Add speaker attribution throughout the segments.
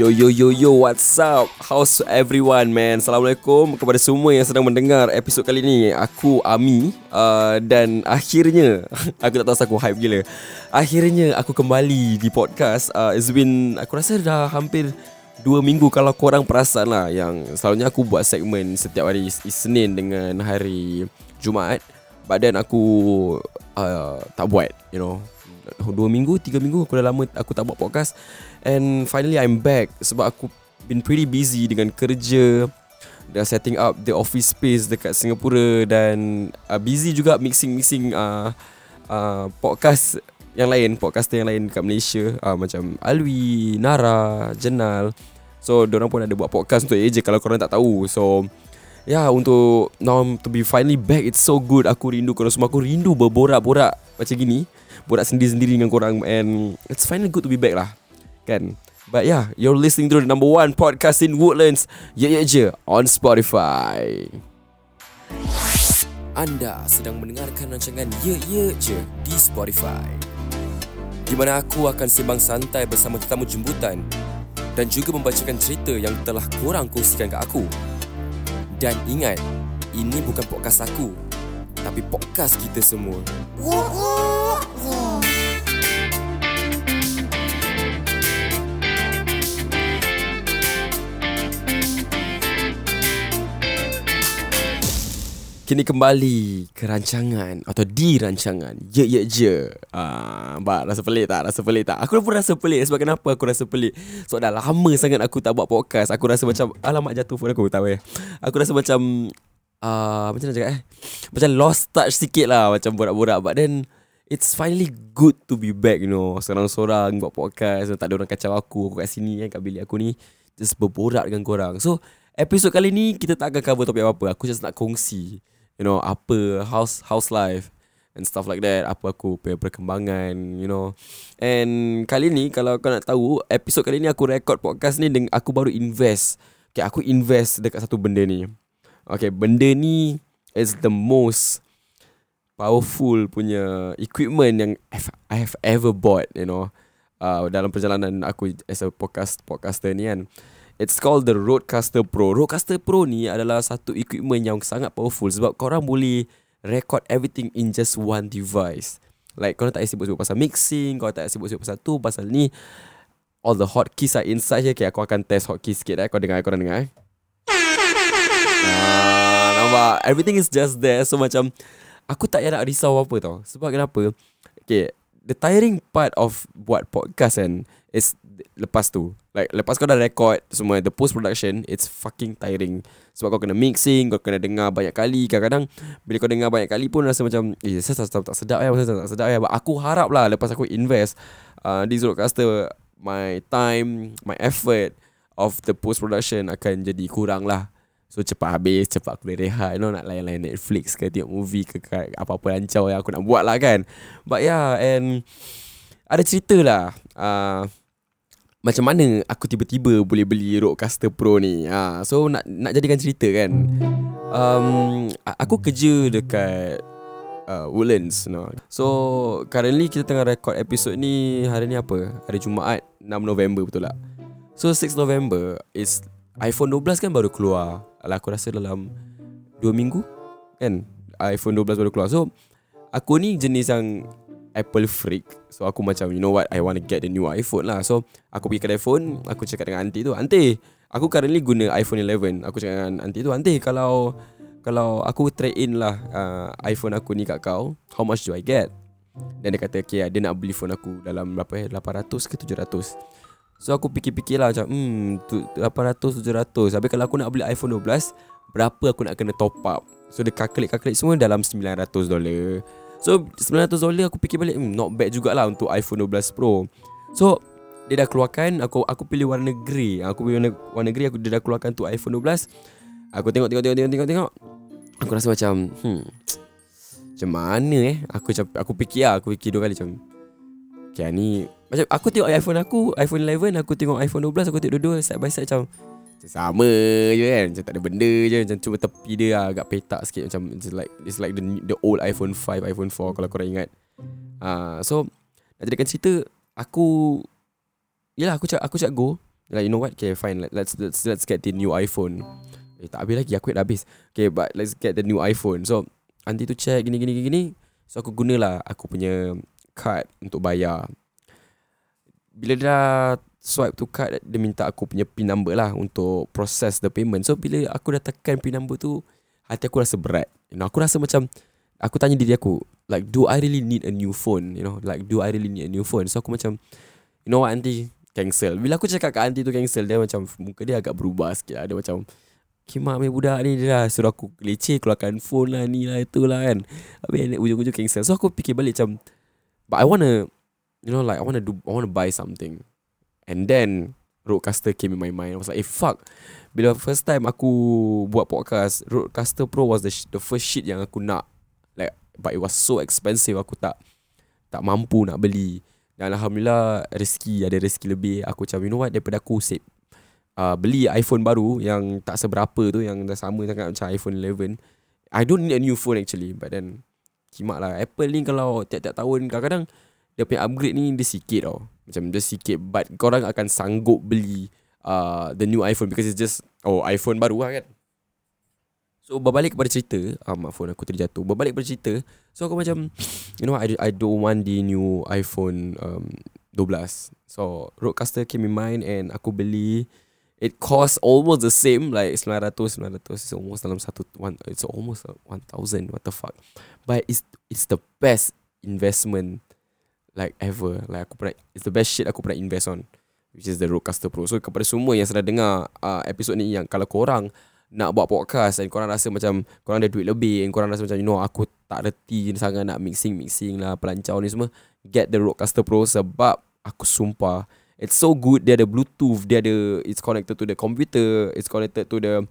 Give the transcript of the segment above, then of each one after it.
Speaker 1: Yo yo yo yo what's up? How's everyone man? Assalamualaikum kepada semua yang sedang mendengar episod kali ni. Aku Ami uh, Dan akhirnya Aku tak tahu aku hype gila. Akhirnya aku kembali di podcast. Uh, It's been Aku rasa dah hampir Dua minggu kalau korang perasan lah Yang selalunya aku buat segmen Setiap hari Isnin dengan hari Jumaat. But then aku uh, Tak buat You know Dua minggu Tiga minggu Aku dah lama Aku tak buat podcast. And finally I'm back Sebab aku Been pretty busy Dengan kerja Dah setting up The office space Dekat Singapura Dan uh, Busy juga Mixing-mixing uh, uh, Podcast Yang lain Podcaster yang lain Dekat Malaysia uh, Macam Alwi Nara Jenal. So orang pun ada buat podcast Untuk AJ Kalau korang tak tahu. So Ya yeah, untuk Now to be finally back It's so good. Aku rindu korang semua Aku rindu berborak-borak Macam gini Borak sendiri-sendiri dengan korang And It's finally good to be back lah kan? But yeah, you're listening to the number one podcast in Woodlands. Ye Ye Je on Spotify. Anda sedang mendengarkan rancangan Ye Ye Je di Spotify. Di mana aku akan sembang santai bersama tetamu jemputan dan juga membacakan cerita yang telah korang kongsikan ke aku. Dan ingat, ini bukan podcast aku, tapi podcast kita semua. Kini kembali ke rancangan atau di rancangan Ye Ye Je. Ah, uh, rasa pelik tak? Rasa pelik tak? Aku pun rasa pelik sebab kenapa aku rasa pelik? Sebab dah lama sangat aku tak buat podcast. Aku rasa macam alamak jatuh pun aku tahu eh. Aku rasa macam uh, macam mana cakap eh? Macam lost touch sikit lah macam borak-borak but then it's finally good to be back you know. Seorang-seorang buat podcast, tak ada orang kacau aku, aku kat sini kan kat bilik aku ni just berborak dengan korang. So, episod kali ni kita tak akan cover topik apa-apa. Aku just nak kongsi you know apa house house life and stuff like that apa aku punya perkembangan you know and kali ni kalau kau nak tahu episod kali ni aku record podcast ni dengan aku baru invest okay aku invest dekat satu benda ni okay benda ni is the most powerful punya equipment yang I have ever bought you know uh, dalam perjalanan aku as a podcast podcaster ni kan It's called the Rodecaster Pro. Rodecaster Pro ni adalah satu equipment yang sangat powerful sebab korang boleh record everything in just one device. Like korang tak sibuk-sibuk pasal mixing, korang tak sibuk-sibuk pasal tu, pasal ni all the hotkeys are inside je. Okay, aku akan test hotkey sikit eh. Kau dengar, korang dengar eh. Ah, nampak? Everything is just there. So macam aku tak payah nak risau apa tau. Sebab kenapa? Okay, the tiring part of buat podcast kan is lepas tu. Like lepas kau dah record semua the post production it's fucking tiring. Sebab kau kena mixing, kau kena dengar banyak kali. Kadang-kadang bila kau dengar banyak kali pun rasa macam eh saya tak, tak, tak sedap ya, saya tak sedap ya. But aku harap lah lepas aku invest uh, di Zroadcaster my time, my effort of the post production akan jadi kurang lah. So cepat habis Cepat aku boleh rehat You know nak layan-layan Netflix ke Tengok movie ke, Apa-apa rancau yang aku nak buat lah kan But yeah And Ada cerita lah uh, macam mana aku tiba-tiba boleh beli Rodecaster Pro ni ha, So nak nak jadikan cerita kan um, Aku kerja dekat uh, Woodlands no. So currently kita tengah record episod ni Hari ni apa? Hari Jumaat 6 November betul tak? So 6 November is iPhone 12 kan baru keluar aku rasa dalam 2 minggu kan iPhone 12 baru keluar. So aku ni jenis yang Apple freak. So aku macam You know what I want to get the new iPhone lah. So Aku pergi kedai phone Aku cakap dengan aunty tu Aunty Aku currently guna iPhone 11 Aku cakap dengan aunty tu Aunty kalau Kalau aku trade in lah uh, iPhone aku ni kat kau How much do I get? Dan dia kata Okay dia nak beli phone aku Dalam berapa eh? 800 ke 700 So aku fikir-fikir lah macam Hmm 800 700 Habis kalau aku nak beli iPhone 12 Berapa aku nak kena top up? So dia calculate-calculate semua Dalam 900 dolar. So 900 dolar aku fikir balik hmm, Not bad jugalah untuk iPhone 12 Pro. So Dia dah keluarkan Aku aku pilih warna grey. Aku pilih warna, warna grey aku, Dia dah keluarkan untuk iPhone 12 Aku tengok tengok tengok tengok tengok tengok. Aku rasa macam Hmm Macam mana eh? Aku Aku fikir lah Aku fikir dua kali macam Okay ni. Macam aku tengok iPhone aku iPhone 11 Aku tengok iPhone 12 Aku tengok dua-dua Side by side macam sama je kan. Macam tak ada benda je. Macam cuma tepi dia lah Agak petak sikit. Macam it's like It's like the the old iPhone 5 iPhone 4 Kalau korang ingat. Uh, So Nak jadikan cerita Aku Yelah aku cakap Aku cakap go. Like you know what? Okay fine. Let- Let's let's let's get the new iPhone. Eh tak habis lagi. Aku dah habis. Okay but let's get the new iPhone. So Aunty tu check gini gini gini. So aku gunalah Aku punya Card Untuk bayar. Bila dah Swipe tu card Dia minta aku punya PIN number lah Untuk process the payment. So bila aku dah tekan PIN number tu Hati aku rasa berat. You know Aku rasa macam Aku tanya diri aku Like do I really need a new phone? You know Like do I really need a new phone? So aku macam You know what aunty? Cancel. Bila aku cakap kat aunty tu cancel Dia macam Muka dia agak berubah sikit lah. Dia macam Kimak main budak ni Dia dah suruh aku leceh Keluarkan phone lah Ni lah itulah kan. Habis ujung-ujung cancel. So aku fikir balik macam But I wanna You know like I wanna do I wanna buy something. And then Roadcaster came in my mind. I was like eh fuck. Bila first time aku Buat podcast Roadcaster Pro was the, sh- the first shit yang aku nak. Like But it was so expensive. Aku tak Tak mampu nak beli. Dan Alhamdulillah Rezeki ada rezeki lebih. Aku macam you know what? Daripada aku save uh, Beli iPhone baru Yang tak seberapa tu Yang dah sama sangat Macam iPhone 11 I don't need a new phone actually. But then Kimak lah. Apple ni kalau Tiap-tiap tahun Kadang-kadang Dia punya upgrade ni Dia sikit tau. Macam dia sikit But korang akan sanggup beli uh, The new iPhone Because it's just Oh iPhone baru lah kan. So berbalik kepada cerita ah, Mak phone aku terjatuh. Berbalik kepada cerita So aku macam You know I, I don't want the new iPhone um, 12 So Roadcaster came in mind And aku beli It cost almost the same Like 900 900 It's almost dalam satu one, It's almost 1000 What the fuck? But it's it's the best investment Like ever. Like aku pernah It's the best shit aku pernah invest on Which is the Roadcaster Pro. So kepada semua yang sedang dengar uh, Episod ni Yang kalau korang nak buat podcast and korang rasa macam korang ada duit lebih and korang rasa macam you know aku tak reti sangat nak mixing mixing lah pelancau ni semua get the Rodecaster Pro sebab aku sumpah it's so good dia ada bluetooth dia ada it's connected to the computer it's connected to the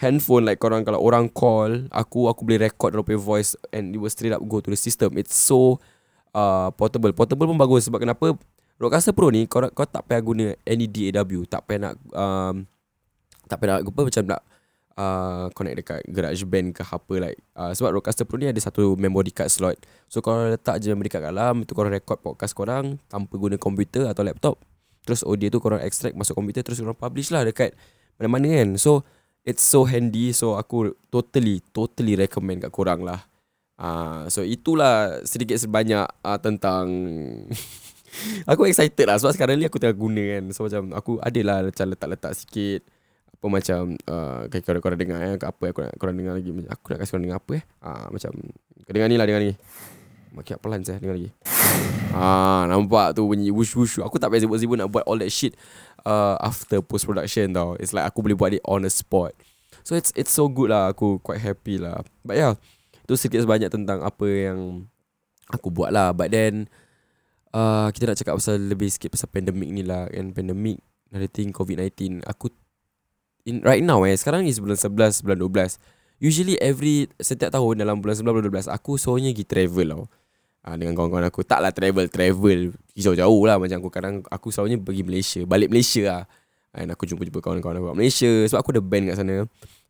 Speaker 1: handphone. Like korang kalau orang call aku aku boleh record dia punya voice and it will straight up go to the system. It's so uh, portable. Portable pun bagus sebab kenapa? Rodecaster Pro ni kau kau tak payah guna any DAW tak payah nak um, tak payah nak apa macam nak uh, connect dekat GarageBand ke apa like uh, sebab Rodecaster Pro ni ada satu memory card slot. So kalau letak je memory card kat dalam itu korang record podcast korang tanpa guna komputer atau laptop. Terus audio tu korang extract masuk komputer terus korang publish lah dekat mana-mana kan. So it's so handy. So aku totally totally recommend kat korang lah. Uh, so itulah sedikit sebanyak uh, tentang Aku excited lah. Sebab sekarang ni aku tengah guna kan. So macam aku adalah macam letak-letak sikit. Apa macam uh, okay, korang, korang dengar eh, apa aku nak korang dengar lagi? Aku nak kasi korang dengar apa eh? Uh, macam dengar ni lah dengar ni makin pelan saya dengar lagi. Ah nampak tu bunyi wush wush. Aku tak payah sibuk-sibuk nak buat all that shit uh, after post production tau. It's like aku boleh buat it on the spot. So it's it's so good lah. Aku quite happy lah. But yeah tu sedikit sebanyak tentang apa yang aku buat lah. But then uh, kita nak cakap pasal lebih sikit pasal pandemik ni lah. And pandemik another thing COVID-19 aku in right now eh sekarang ni bulan 11 bulan 12 usually every setiap tahun dalam bulan 11 bulan 12 aku seorangnya pergi travel tau ha, dengan kawan-kawan aku taklah travel travel jauh-jauh lah. Macam aku kadang aku selalunya pergi Malaysia balik Malaysia lah. And aku jumpa-jumpa kawan-kawan aku kat Malaysia. Sebab aku ada band kat sana.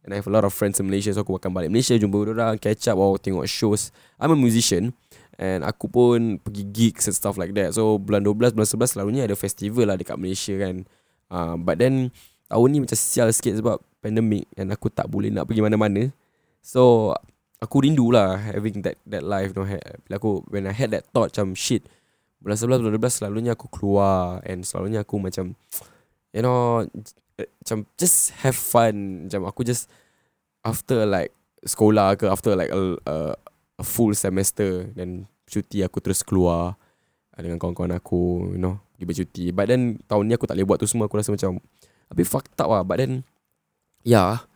Speaker 1: And I have a lot of friends in Malaysia so aku akan balik Malaysia jumpa orang catch up or tengok shows. I'm a musician. And aku pun pergi gigs and stuff like that. So bulan 12 bulan 11 selalunya ada festival lah dekat Malaysia kan. Uh, but then tahun ni macam sial sikit sebab pandemic and aku tak boleh nak pergi mana-mana. So aku rindu lah having that that life no bila aku when I had that thought macam shit bulan 11 bulan 12 selalunya aku keluar and selalunya aku macam you know macam just have fun. Macam aku just after like sekolah ke after like a, a, a full semester then cuti aku terus keluar dengan kawan-kawan aku you know pergi bercuti but then tahun ni aku tak boleh buat tu semua aku rasa macam A bit fucked up lah. But then Ya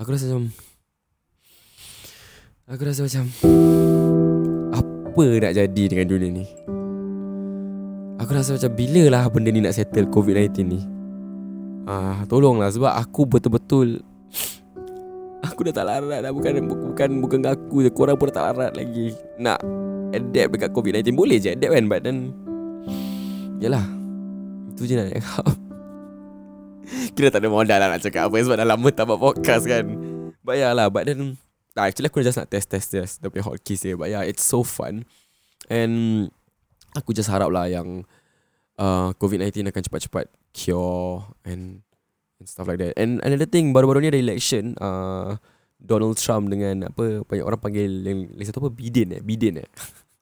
Speaker 1: Aku rasa macam Aku rasa macam Apa nak jadi dengan dunia ni? Aku rasa macam Bila lah benda ni nak settle COVID-19 ni? Ah, Tolonglah Sebab aku betul-betul Aku dah tak larat dah Bukan bukan bukan aku je. Korang pun dah tak larat lagi. Nak adapt dekat COVID-19 Boleh je adapt kan But then Yalah. Itu je nak cakap. Kira tak ada modal lah nak cakap apa Sebab dah lama tak buat podcast kan. But yeah lah But then nah, Actually aku just nak test test test Dia punya hotkey je But yeah it's so fun And Aku just harap lah yang uh, COVID-19 akan cepat-cepat cure and and stuff like that. And another thing baru-baru ni ada election uh, Donald Trump dengan apa banyak orang panggil yang lagi satu apa Biden eh Biden eh.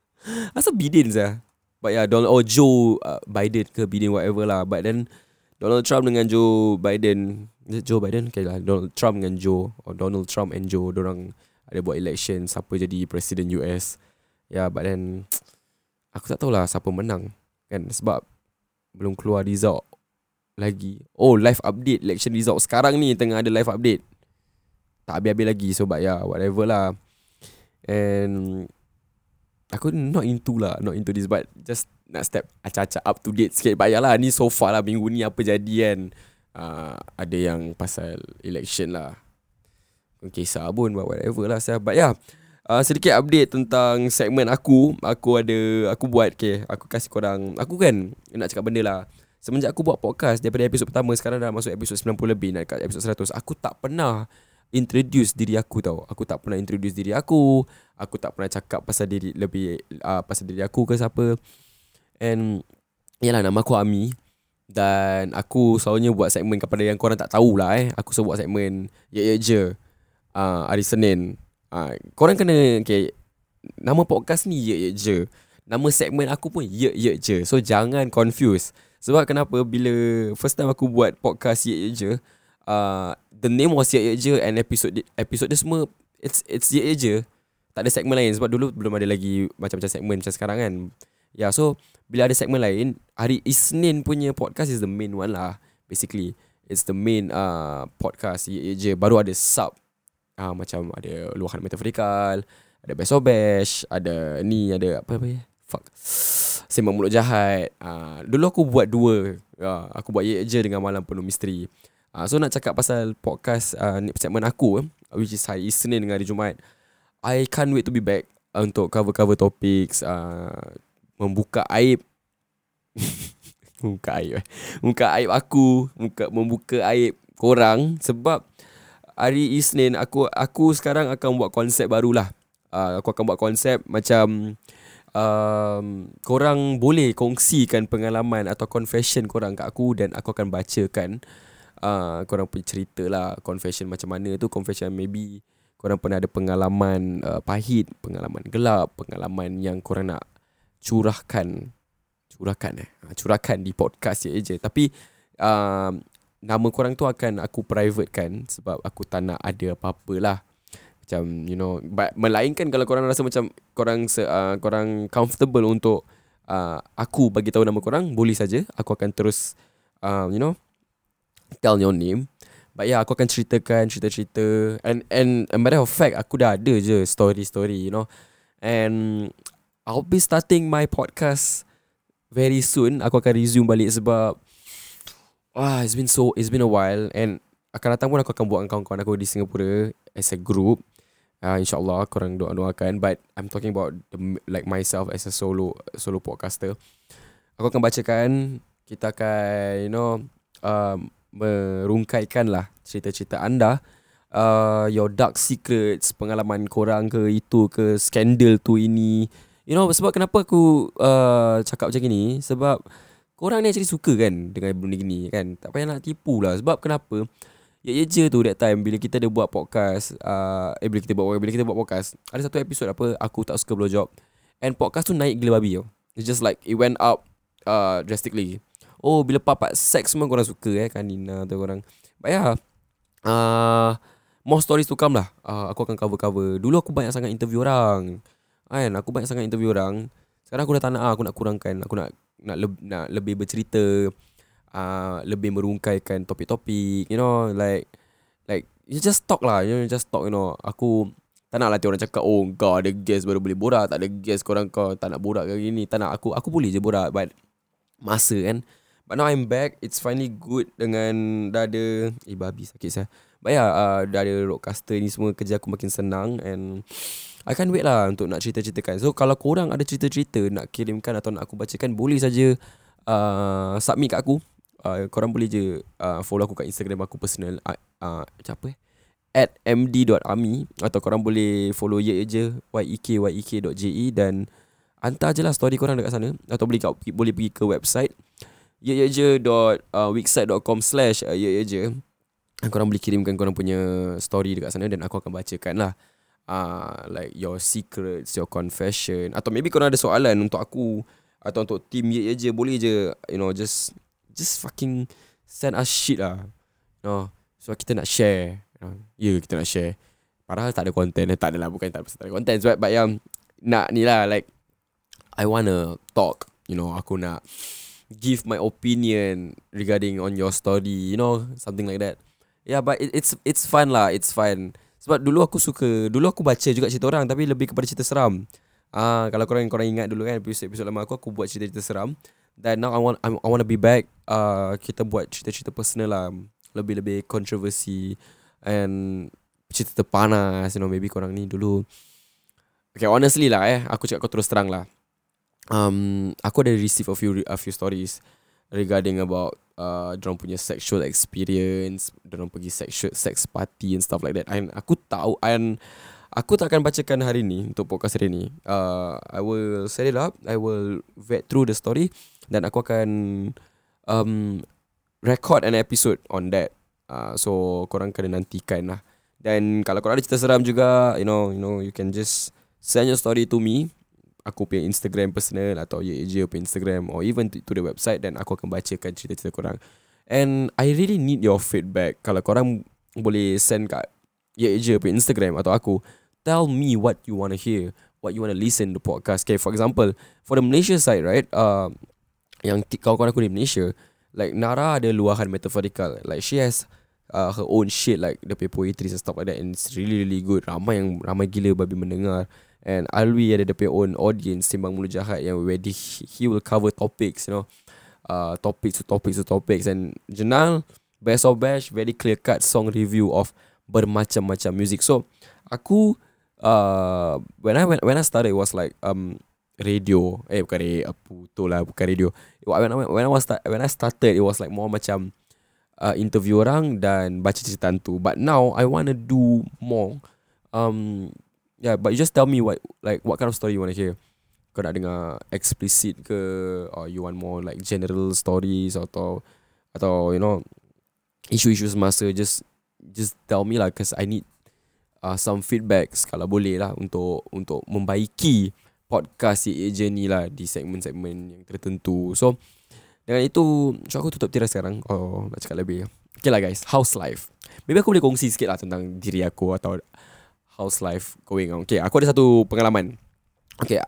Speaker 1: Asal Biden sah? But yeah, Donald oh Joe uh, Biden ke Biden whatever lah. But then Donald Trump dengan Joe Biden Joe Biden okay lah Donald Trump dengan Joe or Donald Trump and Joe orang ada buat election siapa jadi presiden US. Yeah, but then aku tak tahulah siapa menang kan sebab belum keluar result lagi. Oh, live update election result sekarang ni tengah ada live update. Tak habis-habis lagi so but yeah, whatever lah. And aku not into lah, not into this but just nak step acak-acak up to date sikit. But lah ni so far lah minggu ni apa jadi kan. Uh, ada yang pasal election lah. Kisah pun but whatever lah saya. But yeah, uh, sedikit update tentang segmen aku. Aku ada, aku buat, okay, aku kasih korang, aku kan nak cakap benda lah. Semenjak aku buat podcast daripada episod pertama sekarang dah masuk episod 90 lebih nak dekat episod 100. Aku tak pernah introduce diri aku tau. Aku tak pernah introduce diri aku. Aku tak pernah cakap pasal diri lebih uh, pasal diri aku ke siapa. And yalah nama aku Ami dan aku selalunya buat segmen kepada yang korang tak tahulah eh. Aku selalu buat segmen ya ya je. Uh, hari Senin. Uh, korang kena okay, nama podcast ni ya ya je. Nama segmen aku pun ya je. So jangan confuse. Sebab kenapa bila first time aku buat podcast Ye Ye Je uh, The name was Ye Ye Je and episode episode dia semua It's it's Ye Ye Je Tak ada segmen lain sebab dulu belum ada lagi macam-macam segmen macam sekarang kan yeah, so bila ada segmen lain Hari Isnin punya podcast is the main one lah Basically. It's the main uh, podcast Je. Baru ada sub uh, Macam ada luahan metaforikal Ada best of bash Ada ni ada apa-apa ya Fuck Sembang mulut jahat. Uh, Dulu aku buat dua uh, Aku buat ye je dengan malam penuh misteri. Uh, So nak cakap pasal podcast uh, Segmen aku Which is hari Isnin dengan hari Jumaat I can't wait to be back Untuk cover-cover topics uh, Membuka aib Membuka aib eh. Membuka aib aku membuka, Membuka aib korang Sebab Hari Isnin Aku aku sekarang akan buat konsep barulah uh, Aku akan buat konsep macam um, korang boleh kongsikan pengalaman atau confession korang kat aku dan aku akan bacakan uh, korang punya cerita lah confession macam mana tu confession maybe korang pernah ada pengalaman uh, pahit, pengalaman gelap, pengalaman yang korang nak curahkan. Curahkan eh? Uh, curahkan di podcast je je. Tapi uh, nama korang tu akan aku private kan sebab aku tak nak ada apa-apa lah macam you know but melainkan kalau korang rasa macam korang se, uh, korang comfortable untuk uh, aku bagi tahu nama korang boleh saja. Aku akan terus uh, you know tell your name. But yeah aku akan ceritakan cerita-cerita. And and a matter of fact aku dah ada je story-story you know. And I'll be starting my podcast very soon. Aku akan resume balik sebab wah it's been so it's been a while. And akan datang pun aku akan buat dengan kawan-kawan aku di Singapura as a group. Uh, insyaallah korang doa-doakan. But I'm talking about the, like myself as a solo solo podcaster. Aku akan bacakan kita akan you know uh, merungkaikan lah cerita-cerita anda. Uh, your dark secrets pengalaman korang ke itu ke skandal tu ini you know sebab kenapa aku uh, cakap macam ni sebab korang ni actually suka kan dengan benda gini kan tak payah nak tipu lah sebab kenapa Ya ya je tu that time bila kita ada buat podcast uh, eh bila kita buat bila kita buat podcast ada satu episod apa aku tak suka blowjob and podcast tu naik gila babi tau. It's just like it went up uh, drastically. Oh bila papat sex semua korang suka eh kan Nina tu korang. But yeah, uh, more stories to come lah. Uh, aku akan cover-cover. Dulu aku banyak sangat interview orang. Kan aku banyak sangat interview orang. Sekarang aku dah tak nak aku nak kurangkan. Aku nak nak, le- nak lebih bercerita uh, lebih merungkaikan topik-topik you know like like you just talk lah you know just talk you know aku tak nak latih orang cakap oh kau ada guest baru boleh borak tak ada guest korang kau tak nak borak ke gini tak nak aku aku boleh je borak but masa kan but now I'm back it's finally good dengan dah ada eh babi sakit saya but yeah uh, dah ada roadcaster ni semua kerja aku makin senang and I can't wait lah untuk nak cerita-ceritakan. So kalau korang ada cerita-cerita nak kirimkan atau nak aku bacakan Boleh saja uh, submit kat aku. Uh, korang boleh je uh, follow aku kat Instagram aku personal uh, uh, apa eh? At md.ami atau korang boleh follow ye je yek yek.je dan Hantar je lah story korang dekat sana. Atau boleh, kat, boleh pergi ke website yeyeje.wixsite.com slash uh, yeyeje Korang boleh kirimkan korang punya story dekat sana Dan aku akan bacakan lah uh, Like your secrets, your confession Atau maybe korang ada soalan untuk aku Atau untuk team yeyeje Boleh je, you know, just Just fucking send us shit lah. Know, so kita nak share. Ya, yeah, kita nak share. Padahal tak ada content. Eh. Tak adalah, bukan tak ada content But, but yang nak ni lah like I wanna talk. You know Aku nak Give my opinion Regarding on your story You know Something like that. Yeah but it, it's It's fun lah It's fun Sebab dulu aku suka Dulu aku baca juga cerita orang Tapi lebih kepada cerita seram. Ah, uh, Kalau korang korang ingat dulu kan Episode-episode lama aku Aku buat cerita-cerita seram. Dan now I want I, I want to be back. Uh, Kita buat cerita-cerita personal lah. Lebih-lebih controversy And Cerita terpanas You know maybe korang ni dulu. Okay honestly lah eh Aku cakap kau terus terang lah. Um, Aku ada receive a few A few stories Regarding about uh, Diorang punya sexual experience Diorang pergi sexual Sex party and stuff like that. And aku tahu And Aku tak akan bacakan hari ni Untuk podcast hari ni. Uh, I will set it up I will vet through the story Dan aku akan um, Record an episode on that. Uh, So korang kena nantikan lah. Dan kalau korang ada cerita seram juga You know, you know, you can just Send your story to me aku punya Instagram personal atau ye je punya Instagram or even to, to the website dan aku akan bacakan cerita-cerita korang. And I really need your feedback. Kalau korang boleh send kat ye je punya Instagram atau aku, tell me what you want to hear, what you want to listen to podcast. Okay, for example, for the Malaysia side, right? Uh, yang kawan-kawan aku di Malaysia, like Nara ada luahan metaphorical. Like she has uh, her own shit like the poetry and stuff like that and it's really really good. Ramai yang ramai gila babi mendengar. And Alwi ada dia own audience Simbang Mulut Jahat Yang where he, will cover topics You know. Uh, Topics to topics to topics. And Jenal Best of Bash Very clear cut song review of Bermacam-macam music. So Aku uh, When I when, when I started It was like um Radio. Eh bukan radio Apa tu lah Bukan radio. When, when, when, I was start, when I started It was like more macam uh, Interview orang Dan baca cerita tu But now I want to do more. Um, Yeah, but you just tell me what like what kind of story you want to hear. Kau nak dengar explicit ke or you want more like general stories atau atau you know isu-isu semasa just just tell me lah cause I need uh, some feedbacks kalau boleh lah untuk untuk membaiki podcast agent ni lah di segmen-segmen yang tertentu. So dengan itu so aku tutup tirai sekarang. Oh nak cakap lebih. Okay lah guys, house life. Maybe aku boleh kongsi sikit lah tentang diri aku atau house life going on. Okay, aku ada satu pengalaman. Okay,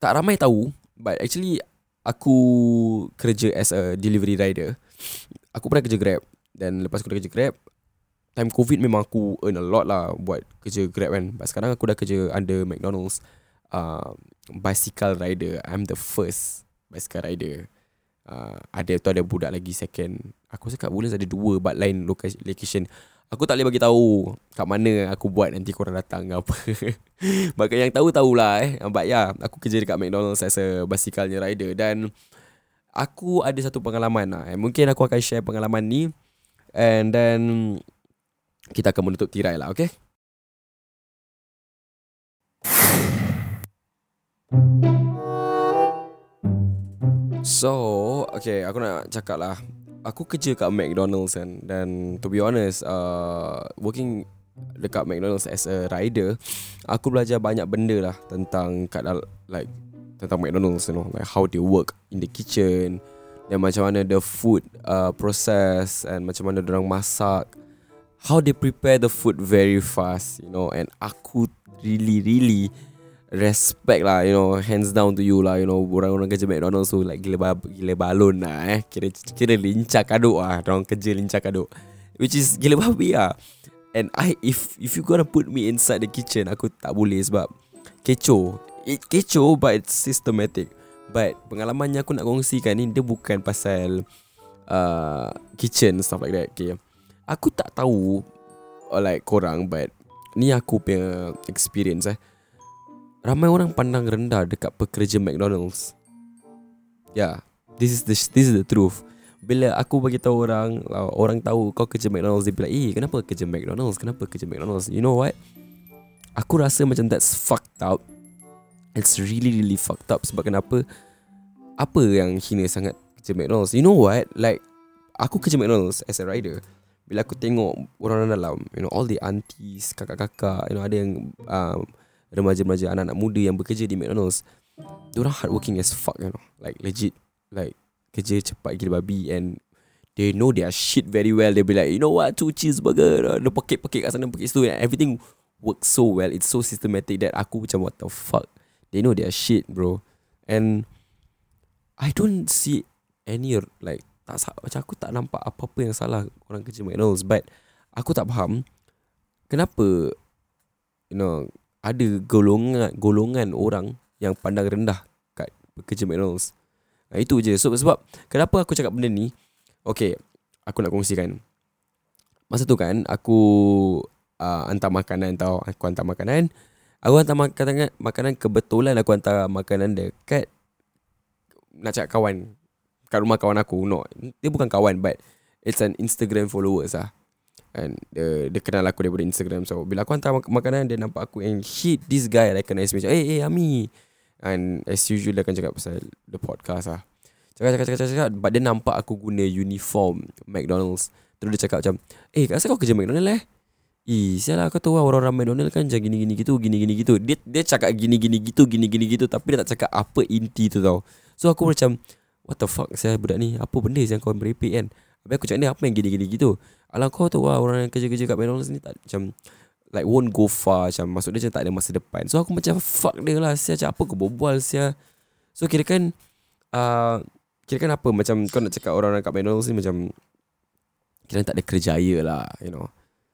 Speaker 1: tak ramai tahu, but actually aku kerja as a delivery rider. Aku pernah kerja Grab dan lepas aku dah kerja Grab, time COVID memang aku earn a lot lah buat kerja Grab kan. But sekarang aku dah kerja under McDonald's uh, bicycle rider. I'm the first bicycle rider. Uh, ada tu ada budak lagi second. Aku cakap boleh ada dua but lain location. Aku tak boleh bagi tahu kat mana aku buat nanti korang datang ke apa. Maka yang tahu tahulah eh. But ya, aku kerja dekat McDonald's as a bicycle rider dan aku ada satu pengalaman lah. Eh. Mungkin aku akan share pengalaman ni and then kita akan menutup tirai lah, okay? So, okay, aku nak cakap lah aku kerja kat McDonald's kan dan to be honest uh, working dekat McDonald's as a rider aku belajar banyak benda lah tentang kat like tentang McDonald's you know like how they work in the kitchen dan macam mana the food uh, process and macam mana orang masak. How they prepare the food very fast you know and aku really really respect lah you know hands down to you lah you know orang-orang kerja McDonald's tu like gila gila balon lah eh. Kira kira lincah kaduk ah orang kerja lincah kaduk. Which is gila babi ah and I if if you gonna put me inside the kitchen aku tak boleh sebab kecoh. It kecoh but it's systematic. But pengalamannya aku nak kongsikan ni dia bukan pasal uh, kitchen stuff like that okay. Aku tak tahu or like korang but ni aku punya experience eh ramai orang pandang rendah dekat pekerja McDonald's. Yeah, this is the this is the truth. Bila aku bagi tahu orang, orang tahu kau kerja McDonald's, dia bilang, "Eh, kenapa kerja McDonald's? Kenapa kerja McDonald's?" You know what? Aku rasa macam that's fucked up. It's really really fucked up Sebab kenapa Apa yang hina sangat Kerja McDonald's You know what Like Aku kerja McDonald's As a rider Bila aku tengok Orang-orang dalam You know all the aunties Kakak-kakak You know ada yang um, Remaja-remaja Anak-anak muda Yang bekerja di McDonald's Diorang hardworking as fuck You know. Like legit Like Kerja cepat gila babi And They know their shit very well. They be like You know what? Two cheeseburger. Dia pekik-pekik kat sana Pekik situ. And everything Works so well. It's so systematic That aku macam What the fuck? They know their shit bro. And I don't see Any like tak macam aku tak nampak apa-apa yang salah orang kerja McDonald's. But aku tak faham kenapa you know ada golongan golongan orang yang pandang rendah kat pekerja McDonald's. Nah, itu je. So sebab kenapa aku cakap benda ni? Okay, aku nak kongsikan. Masa tu kan aku uh, hantar makanan tau. Aku hantar makanan. Aku hantar makanan makanan kebetulan aku hantar makanan dekat nak cakap kawan kat rumah kawan aku no dia bukan kawan but it's an Instagram followers lah and dia, dia kenal aku daripada Instagram. So bila aku hantar mak- makanan dia nampak aku and hit this guy recognize me eh eh Ami. And as usual dia akan cakap pasal the podcast lah. Cakap cakap cakap cakap, but dia nampak aku guna uniform McDonald's. Terus dia cakap macam eh kat kau kerja McDonald's eh? Ih, sial lah kau tahu lah orang-orang McDonald kan macam gini-gini gitu, gini-gini gitu. Dia dia cakap gini-gini gitu, gini-gini gitu tapi dia tak cakap apa inti tu tau. So aku macam What the fuck saya budak ni? Apa benda yang kau merepek kan Habis aku cakap dia apa yang gini-gini gitu? Alah kau tahu lah orang yang kerja-kerja kat McDonald's ni tak Macam Like won't go far Macam maksud dia macam tak ada masa depan. So aku macam fuck dia lah Saya macam apa kau berbual saya So kira kan uh, Kira kan apa Macam kau nak cakap orang-orang kat McDonald's ni Macam Kira tak ada kerjaya lah You know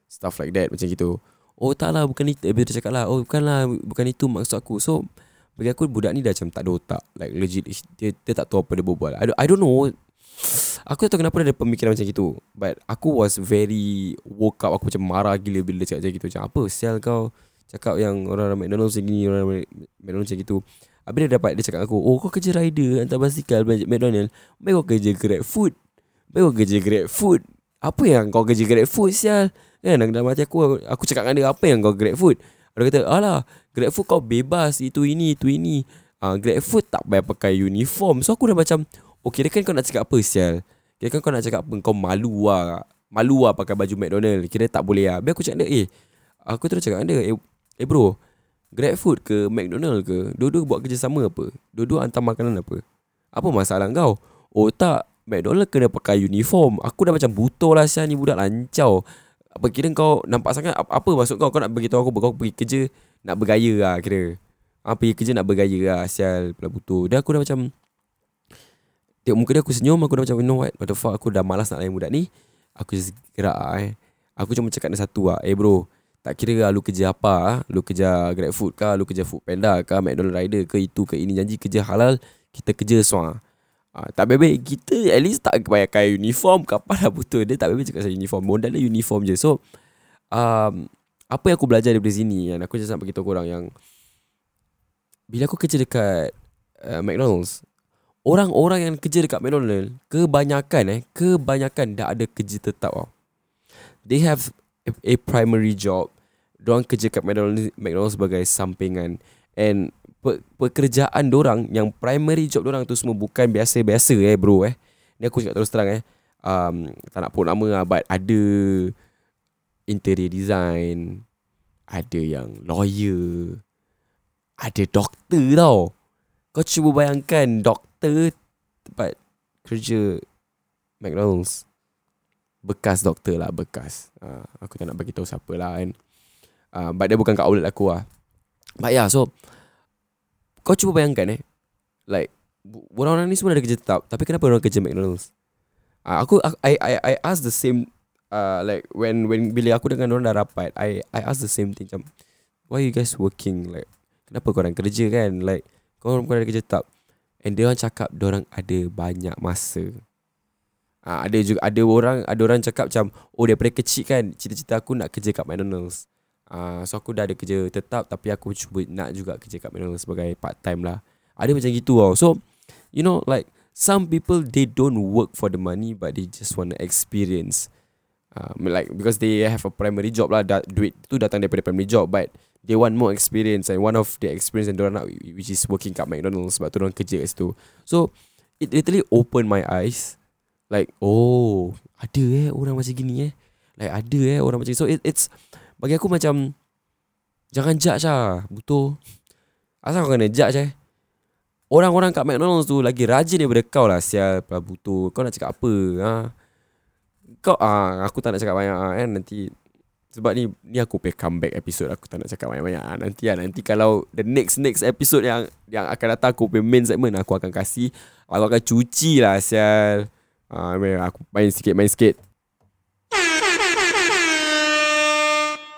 Speaker 1: Stuff like that Macam gitu. Oh tak lah bukan itu Habis dia cakap lah Oh bukan lah Bukan itu maksud aku. So bagi aku budak ni dah macam tak ada otak Like legit Dia, dia tak tahu apa dia berbual. I don't, I don't know Aku tak tahu kenapa ada pemikiran macam gitu. But aku was very Woke up. Aku macam marah gila Bila dia cakap macam gitu. Macam apa sial kau Cakap yang orang-orang McDonald's macam gini Orang McDonald's macam gitu. Habis dia dapat Dia cakap aku Oh kau kerja rider Hantar basikal McDonald's Baik kau kerja grab food. Baik kau kerja grab food. Apa yang kau kerja grab food sial? Kan dalam hati aku Aku cakap dengan dia Apa yang kau grab food? Dia kata Alah Grab food kau bebas. Itu ini Itu ini. Uh, Grab food tak payah pakai uniform. So aku dah macam Okay dia kan kau nak cakap apa sial? Kira kan kau nak cakap apa Kau malu lah Malu lah pakai baju McDonald. Kira tak boleh lah Biar aku cakap dia Eh Aku terus cakap dia Eh, eh bro Grab food ke McDonald ke Dua-dua buat kerja sama apa? Dua-dua hantar makanan apa? Apa masalah kau? Oh tak McDonald kena pakai uniform. Aku dah macam butuh lah sial. Ni budak lancau. Apa kira kau nampak sangat apa, maksud kau? Kau nak beritahu aku kau pergi kerja nak bergaya lah kira. Ah pergi kerja nak bergaya lah sial. Pula butuh. Dia aku dah macam Tengok muka dia aku senyum Aku dah macam You know what? What the fuck? Aku dah malas nak layan budak ni. Aku just gerak eh. Aku cuma cakap dia satu lah Eh bro Tak kira lah lu kerja apa ah. Lu kerja grab food kah? Lu kerja food panda kah? McDonald rider ke? Itu ke? Ini Janji kerja halal Kita kerja semua Ah, tak bebek kita at least tak pakai uniform. Kapan dah butuh Dia tak bebek cakap saya uniform. Modalnya uniform je. So um, Apa yang aku belajar daripada sini Yang aku just nak beritahu korang yang Bila aku kerja dekat uh, McDonald's Orang-orang yang kerja dekat McDonald's Kebanyakan eh Kebanyakan dah ada kerja tetap tau They have a, primary job. Diorang kerja kat McDonald's, McDonald's sebagai sampingan. And pe, pekerjaan dorang Yang primary job dorang tu semua Bukan biasa-biasa eh bro eh. Ni aku cakap terus terang eh. Um, Tak nak pun nama lah But ada Interior design Ada yang lawyer Ada doktor tau. Kau cuba bayangkan Doktor Tempat Kerja McDonald's Bekas doktor lah Bekas. Uh, Aku tak nak bagi tahu siapa lah kan. Uh, But dia bukan kat outlet aku lah. But yeah so Kau cuba bayangkan eh Like Orang-orang ni semua ada kerja tetap Tapi kenapa orang kerja McDonald's? Uh, Aku I, I I ask the same uh, Like when when Bila aku dengan orang dah rapat I I ask the same thing macam Why you guys working? Like Kenapa korang kerja kan? Like Korang bukan ada kerja tetap And dia orang cakap Dia orang ada banyak masa Ah, ada juga ada orang ada orang cakap macam oh daripada kecil kan cita-cita aku nak kerja kat McDonald's. Ah, so aku dah ada kerja tetap tapi aku cuba nak juga kerja kat McDonald's sebagai part time lah. Ada macam gitu tau. So you know like some people they don't work for the money but they just want to experience. Um, like because they have a primary job lah da- duit tu datang daripada primary job but They want more experience And one of the experience Yang diorang nak Which is working kat McDonald's Sebab tu diorang kerja kat situ. So It literally opened my eyes. Like Oh Ada eh orang macam gini eh. Like ada eh orang macam ni So it, it's Bagi aku macam Jangan judge lah Butuh Asal kau kena judge eh. Orang-orang kat McDonald's tu Lagi rajin daripada kau lah Sial Pula butuh Kau nak cakap apa? Ha? Kau ah, Aku tak nak cakap banyak ah, kan? Nanti sebab ni ni aku pay comeback episode. Aku tak nak cakap banyak-banyak. Ah, nanti lah nanti kalau the next next episode yang yang akan datang aku pay main segment aku akan kasih aku akan cuci lah sial. Ah aku main sikit main sikit.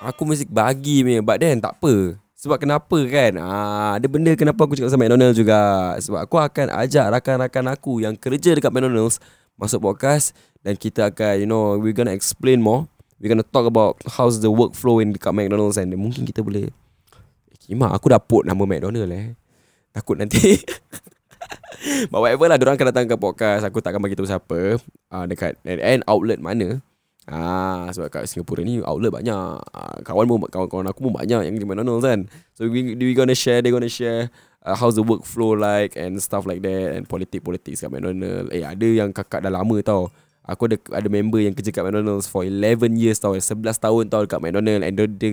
Speaker 1: Aku mesti bagi me but then tak apa. Sebab kenapa kan? Ah ada benda kenapa aku cakap sama McDonald's juga. Sebab aku akan ajak rakan-rakan aku yang kerja dekat McDonald's masuk podcast dan kita akan you know we gonna explain more We're gonna talk about how's the workflow in dekat McDonald's and mungkin kita boleh eh, Kimak aku dah put nama McDonald eh Takut nanti But whatever lah Diorang akan datang ke podcast Aku takkan bagi tahu siapa uh, Dekat And outlet mana Ah, sebab kat Singapura ni outlet banyak. Ah, kawan pun kawan-kawan aku pun banyak yang di McDonald's kan. So we we gonna share, they gonna share uh, how's the workflow like and stuff like that and politik politics kat McDonald's. Eh ada yang kakak dah lama tau. Aku ada ada member yang kerja kat McDonald's for 11 years tau. 11 tahun tau dekat McDonald's. And dia, dia,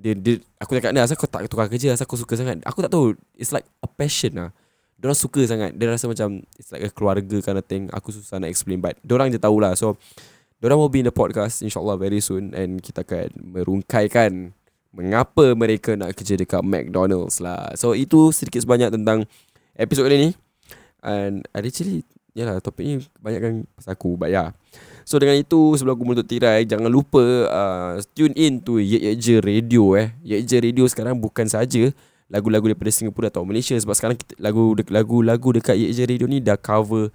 Speaker 1: dia, dia aku cakap ni asal kau tak tukar kerja? Asal kau suka sangat? Aku tak tahu. It's like a passion lah Diorang suka sangat. Dia rasa macam It's like a keluarga kind of thing. Aku susah nak explain But diorang je tahulah. So Diorang will be in the podcast InsyaAllah very soon. And kita akan merungkaikan Mengapa mereka nak kerja dekat McDonald's lah. So itu sedikit sebanyak tentang Episod kali ni. And actually Yalah topik ni banyak kan pasal aku But yeah. So dengan itu sebelum aku menutup tirai Jangan lupa uh, tune in to Ye Ye Je Radio eh. Ye Je Radio sekarang bukan saja Lagu-lagu daripada Singapura atau Malaysia Sebab sekarang lagu-lagu dekat Ye Je Radio ni dah cover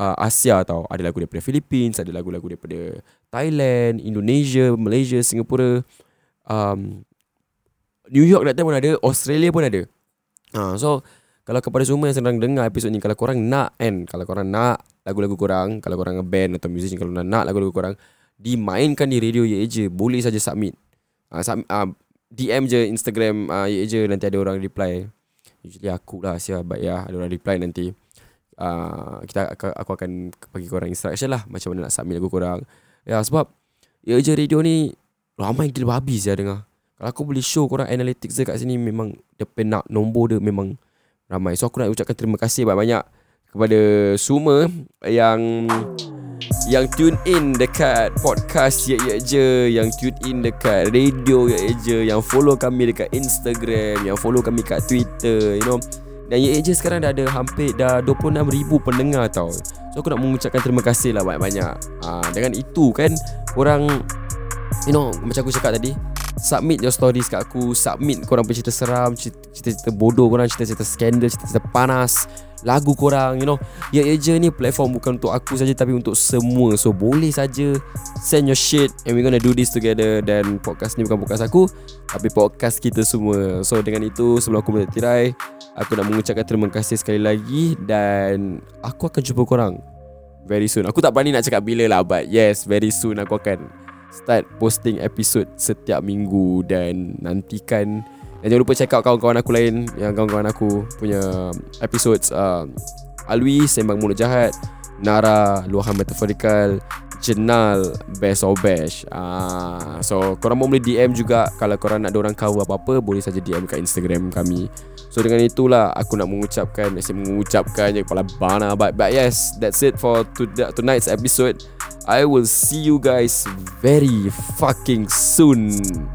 Speaker 1: uh, Asia tau. Ada lagu daripada Philippines Ada lagu-lagu daripada Thailand Indonesia Malaysia Singapura. Um, New York that time pun ada Australia pun ada. Uh, So kalau kepada semua yang sedang dengar episod ni Kalau korang nak kan? Kalau korang nak lagu-lagu korang Kalau korang nge-band atau musician Kalau nak lagu-lagu korang Dimainkan di radio Ye je Boleh saja submit. Uh, sub, uh, DM je Instagram uh, Ye je Nanti ada orang reply. Usually aku lah siapa But ya Ada orang reply nanti. Uh, kita Aku akan bagi korang instruction lah Macam mana nak submit lagu korang. Ya sebab Ye je radio ni Ramai gila babi saya dengar. Kalau aku boleh show korang Analytics dia kat sini Memang Dia penak nombor dia Memang ramai. So aku nak ucapkan terima kasih banyak-banyak kepada semua yang yang tune in dekat podcast Ye Ye Je Yang tune in dekat radio Ye Ye Je Yang follow kami dekat Instagram Yang follow kami kat Twitter You know. Dan Ye Ye Je sekarang dah ada hampir Dah 26,000 pendengar tau. So aku nak mengucapkan terima kasih lah banyak-banyak. Ha, Dengan itu kan Orang You know Macam aku cakap tadi Submit your stories kat aku Submit korang punya cerita seram Cerita-cerita bodoh korang Cerita-cerita skandal Cerita-cerita panas Lagu korang You know. Ya yeah, je ni platform Bukan untuk aku saja Tapi untuk semua. So boleh saja Send your shit And we gonna do this together. Dan podcast ni bukan podcast aku Tapi podcast kita semua. So dengan itu Sebelum aku boleh tirai Aku nak mengucapkan terima kasih sekali lagi Dan Aku akan jumpa korang Very soon. Aku tak berani nak cakap bila lah But yes Very soon aku akan start posting episod setiap minggu dan nantikan. Dan jangan lupa check out kawan-kawan aku lain yang kawan-kawan aku punya episodes uh, Alwi Sembang Mulut Jahat Nara Luahan Metaforikal Jenal Best of Bash uh, So korang boleh DM juga. Kalau korang nak orang cover apa-apa Boleh saja DM kat Instagram kami So dengan itulah Aku nak mengucapkan Saya mengucapkan je kepala bana but, but yes That's it for to, tonight's episode I will see you guys very fucking soon.